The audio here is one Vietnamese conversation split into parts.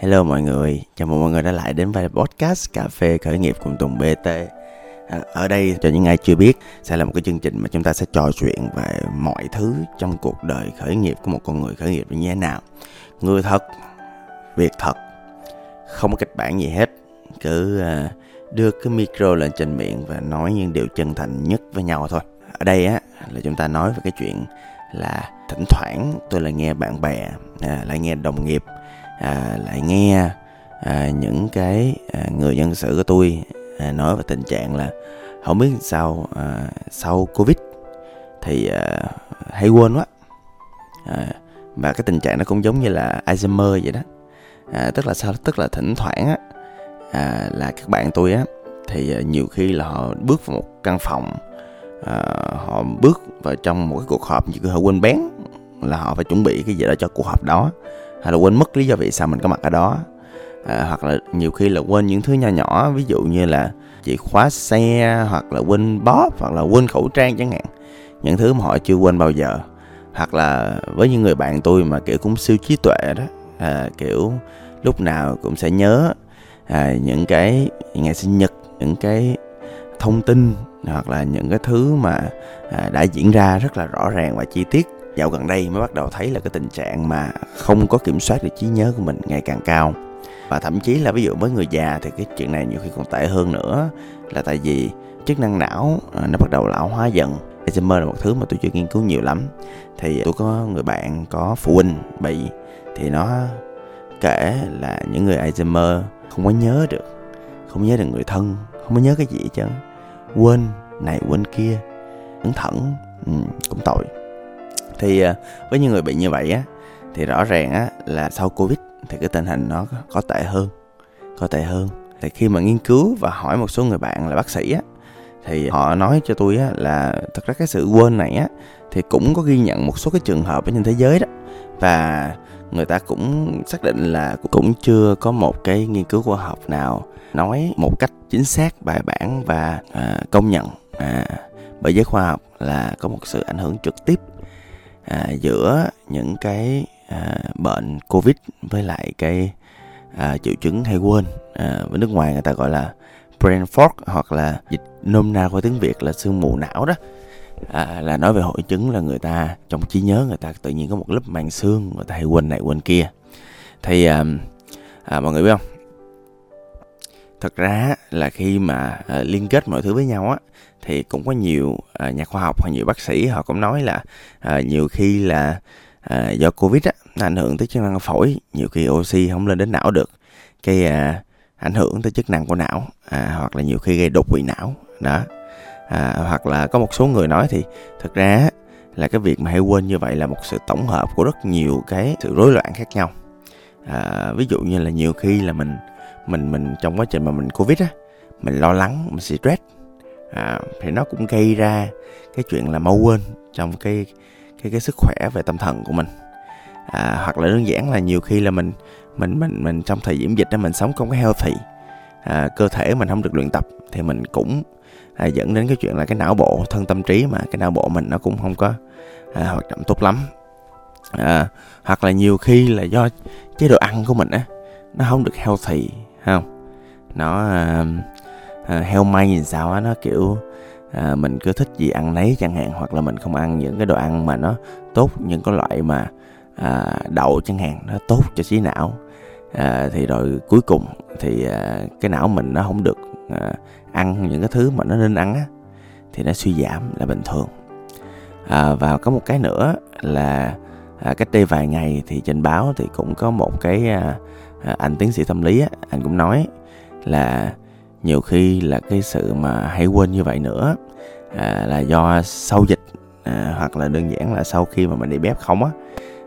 Hello mọi người, chào mừng mọi người đã lại đến với podcast Cà phê khởi nghiệp cùng Tùng BT à, Ở đây cho những ai chưa biết sẽ là một cái chương trình mà chúng ta sẽ trò chuyện về mọi thứ trong cuộc đời khởi nghiệp của một con người khởi nghiệp như thế nào. Người thật, việc thật, không có kịch bản gì hết. Cứ à, đưa cái micro lên trên miệng và nói những điều chân thành nhất với nhau thôi. Ở đây á là chúng ta nói về cái chuyện là thỉnh thoảng tôi lại nghe bạn bè, à, lại nghe đồng nghiệp à, lại nghe à, những cái à, người nhân sự của tôi à, nói về tình trạng là không biết sao à, sau covid thì à, hay quên quá. À, và cái tình trạng nó cũng giống như là Alzheimer vậy đó. À, tức là sao? Tức là thỉnh thoảng á à, là các bạn tôi á thì à, nhiều khi là họ bước vào một căn phòng à, họ bước vào trong một cái cuộc họp như họ quên bén là họ phải chuẩn bị cái gì đó cho cuộc họp đó hay là quên mất lý do vì sao mình có mặt ở đó. À, hoặc là nhiều khi là quên những thứ nhỏ nhỏ ví dụ như là chìa khóa xe hoặc là quên bóp hoặc là quên khẩu trang chẳng hạn. Những thứ mà họ chưa quên bao giờ. Hoặc là với những người bạn tôi mà kiểu cũng siêu trí tuệ đó à, kiểu lúc nào cũng sẽ nhớ à, những cái ngày sinh nhật những cái thông tin hoặc là những cái thứ mà à, đã diễn ra rất là rõ ràng và chi tiết dạo gần đây mới bắt đầu thấy là cái tình trạng mà không có kiểm soát được trí nhớ của mình ngày càng cao. Và thậm chí là ví dụ với người già thì cái chuyện này nhiều khi còn tệ hơn nữa là tại vì chức năng não à, nó bắt đầu lão hóa dần. Alzheimer là một thứ mà tôi chưa nghiên cứu nhiều lắm. Thì tôi có người bạn có phụ huynh bị thì nó kể là những người Alzheimer không có nhớ được không nhớ được người thân không có nhớ cái gì hết trơn. Quên này quên kia cẩn thận ừ, cũng tội thì à, với những người bị như vậy á thì rõ ràng á là sau covid thì cái tình hình nó có tệ hơn có tệ hơn. Thì khi mà nghiên cứu và hỏi một số người bạn là bác sĩ á thì họ nói cho tôi á là thật ra cái sự quên này á thì cũng có ghi nhận một số cái trường hợp ở trên thế giới đó. Và người ta cũng xác định là cũng chưa có một cái nghiên cứu khoa học nào nói một cách chính xác bài bản và à, công nhận à, bởi giới khoa học là có một sự ảnh hưởng trực tiếp à, giữa những cái à, bệnh covid với lại cái à, triệu chứng hay quên. À, với nước ngoài người ta gọi là brain fog hoặc là dịch nôm na qua tiếng việt là sương mù não đó. À, là nói về hội chứng là người ta trong trí nhớ người ta tự nhiên có một lớp màng xương người ta hay quên này quên kia. Thì à, à, mọi người biết không? Thật ra là khi mà ờ, liên kết mọi thứ với nhau á thì cũng có nhiều ờ, nhà khoa học hoặc nhiều bác sĩ họ cũng nói là ờ, nhiều khi là do covid á nó ảnh hưởng tới chức năng phổi nhiều khi oxy không lên đến não được. Cái ảnh hưởng tới chức năng của não à, hoặc là nhiều khi gây đột quỵ não đó. À, hoặc là có một số người nói thì thực ra là cái việc mà hay quên như vậy là một sự tổng hợp của rất nhiều cái sự rối loạn khác nhau. À, ví dụ như là nhiều khi là mình mình mình trong quá trình mà mình covid á mình lo lắng mình stress. À, thì nó cũng gây ra cái chuyện là mau quên trong cái cái cái sức khỏe về tâm thần của mình. À, hoặc là đơn giản là nhiều khi là mình mình mình mình trong thời điểm dịch đó mình sống không có healthy à, cơ thể mình không được luyện tập thì mình cũng à, dẫn đến cái chuyện là cái não bộ thân tâm trí mà cái não bộ mình nó cũng không có à, hoạt động tốt lắm. À, hoặc là nhiều khi là do chế độ ăn của mình á nó không được healthy không? Nó à, à, heo may nhìn sao á nó kiểu à, mình cứ thích gì ăn nấy chẳng hạn hoặc là mình không ăn những cái đồ ăn mà nó tốt những cái loại mà à, đậu chẳng hạn nó tốt cho trí não. À, thì rồi cuối cùng thì à, cái não mình nó không được à, ăn những cái thứ mà nó nên ăn á thì nó suy giảm là bình thường. À, và có một cái nữa là à, cách đây vài ngày thì trên báo thì cũng có một cái à, à, À, anh tiến sĩ tâm lý á anh cũng nói là nhiều khi là cái sự mà hay quên như vậy nữa à, là do sau dịch à, hoặc là đơn giản là sau khi mà mình đi bếp không á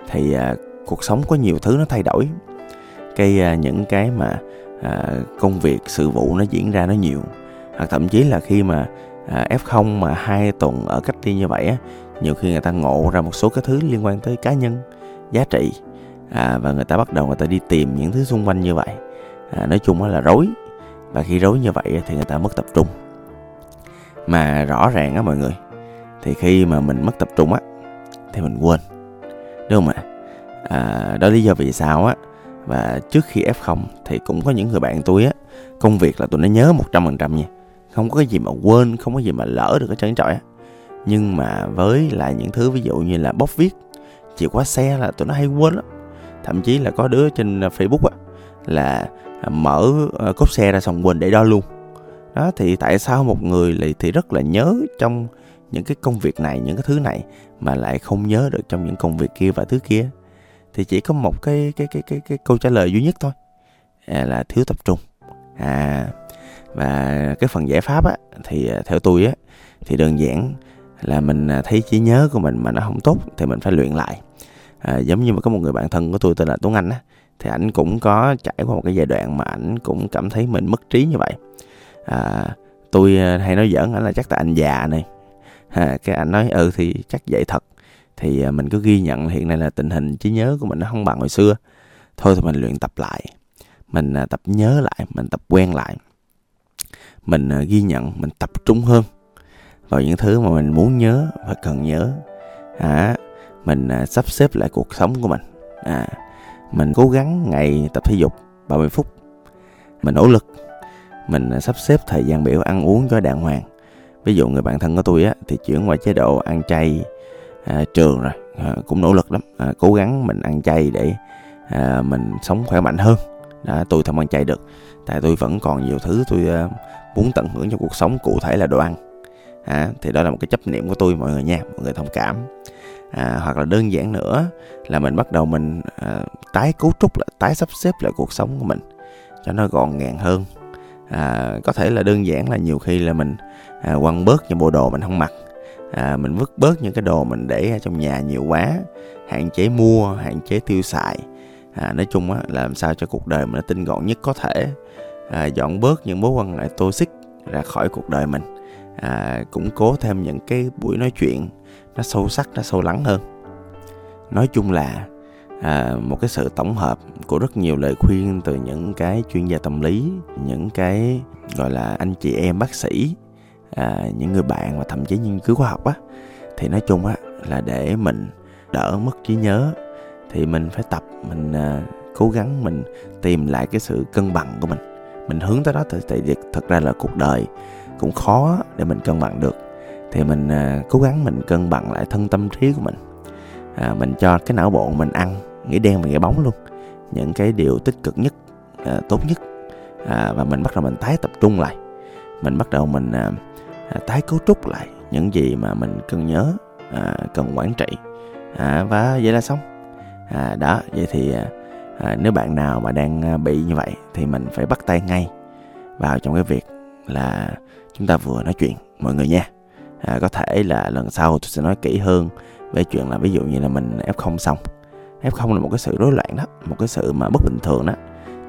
thì à, cuộc sống có nhiều thứ nó thay đổi. Cái à, những cái mà à, công việc sự vụ nó diễn ra nó nhiều hoặc thậm chí là khi mà à, f0 mà hai tuần ở cách ly như vậy á nhiều khi người ta ngộ ra một số cái thứ liên quan tới cá nhân giá trị à, và người ta bắt đầu người ta đi tìm những thứ xung quanh như vậy. À, nói chung là rối. Và khi rối như vậy thì người ta mất tập trung. Mà rõ ràng á mọi người thì khi mà mình mất tập trung á thì mình quên. Đúng không ạ? À, đó lý do vì sao á. Và trước khi F0 thì cũng có những người bạn tôi á công việc là tụi nó nhớ 100% nha. Không có cái gì mà quên không có gì mà lỡ được cái trơn trọi á. Nhưng mà với lại những thứ ví dụ như là bóc viết chìa khóa xe là tụi nó hay quên lắm thậm chí là có đứa trên à, Facebook á là à, mở à, cốp xe ra xong quên để đó luôn. Đó thì tại sao một người lại thì rất là nhớ trong những cái công việc này những cái thứ này mà lại không nhớ được trong những công việc kia và thứ kia? Thì chỉ có một cái cái cái cái cái câu trả lời duy nhất thôi à, là thiếu tập trung. À và cái phần giải pháp á thì theo tôi á thì đơn giản là mình thấy trí nhớ của mình mà nó không tốt thì mình phải luyện lại à, giống như mà có một người bạn thân của tôi tên là Tuấn Anh á thì ảnh cũng có trải qua một cái giai đoạn mà ảnh cũng cảm thấy mình mất trí như vậy. À, tôi à, hay nói giỡn ảnh là chắc tại anh già này. À, cái anh nói ừ thì chắc vậy thật. Thì à, mình cứ ghi nhận hiện nay là tình hình trí nhớ của mình nó không bằng hồi xưa. Thôi thì mình luyện tập lại. Mình à, tập nhớ lại mình tập quen lại. Mình ghi nhận mình tập trung hơn vào những thứ mà mình muốn nhớ và cần nhớ. À, mình à, sắp xếp lại cuộc sống của mình. À, mình cố gắng ngày tập thể dục 30 phút. Mình nỗ lực. Mình à, sắp xếp thời gian biểu ăn uống cho đàng hoàng. Ví dụ người bạn thân của tôi á thì chuyển qua chế độ ăn chay à, trường rồi. À, cũng nỗ lực lắm. À, cố gắng mình ăn chay để à, mình sống khỏe mạnh hơn. Đó, tôi không ăn chay được. Tại tôi vẫn còn nhiều thứ tôi à, muốn tận hưởng trong cuộc sống cụ thể là đồ ăn. À, thì đó là một cái chấp niệm của tôi mọi người nha mọi người thông cảm à, hoặc là đơn giản nữa là mình bắt đầu mình à, tái cấu trúc lại tái sắp xếp lại cuộc sống của mình cho nó gọn gàng hơn. À, có thể là đơn giản là nhiều khi là mình à, quăng bớt những bộ đồ mình không mặc. À, mình vứt bớt những cái đồ mình để ở trong nhà nhiều quá hạn chế mua hạn chế tiêu xài. À, nói chung á là làm sao cho cuộc đời mình nó tinh gọn nhất có thể. À, dọn bớt những mối quan hệ toxic ra khỏi cuộc đời mình. À, củng cố thêm những cái buổi nói chuyện nó sâu sắc nó sâu lắng hơn. Nói chung là à, một cái sự tổng hợp của rất nhiều lời khuyên từ những cái chuyên gia tâm lý những cái gọi là anh chị em bác sĩ à, những người bạn và thậm chí nghiên cứu khoa học á thì nói chung á là để mình đỡ mất trí nhớ thì mình phải tập mình à, cố gắng mình tìm lại cái sự cân bằng của mình. Mình hướng tới đó tại vì thật ra là cuộc đời cũng khó để mình cân bằng được thì mình à, cố gắng mình cân bằng lại thân tâm trí của mình. À, mình cho cái não bộ mình ăn nghĩa đen và nghĩa bóng luôn. Những cái điều tích cực nhất à, tốt nhất. À, và mình bắt đầu mình tái tập trung lại. Mình bắt đầu mình à, à tái cấu trúc lại những gì mà mình cần nhớ à, cần quản trị. À, và vậy là xong. À, đó vậy thì à, à, nếu bạn nào mà đang à, bị như vậy thì mình phải bắt tay ngay vào trong cái việc là chúng ta vừa nói chuyện mọi người nha à, có thể là lần sau tôi sẽ nói kỹ hơn về chuyện là ví dụ như là mình f0 xong. F0 là một cái sự rối loạn đó một cái sự mà bất bình thường đó.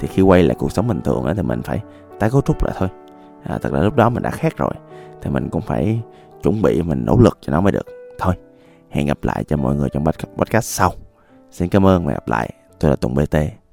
Thì khi quay lại cuộc sống bình thường đó thì mình phải tái cấu trúc lại thôi. À, thật là lúc đó mình đã khác rồi thì mình cũng phải chuẩn bị mình nỗ lực cho nó mới được. Thôi hẹn gặp lại cho mọi người trong podcast sau. Xin cảm ơn và gặp lại. Tôi là tùng bt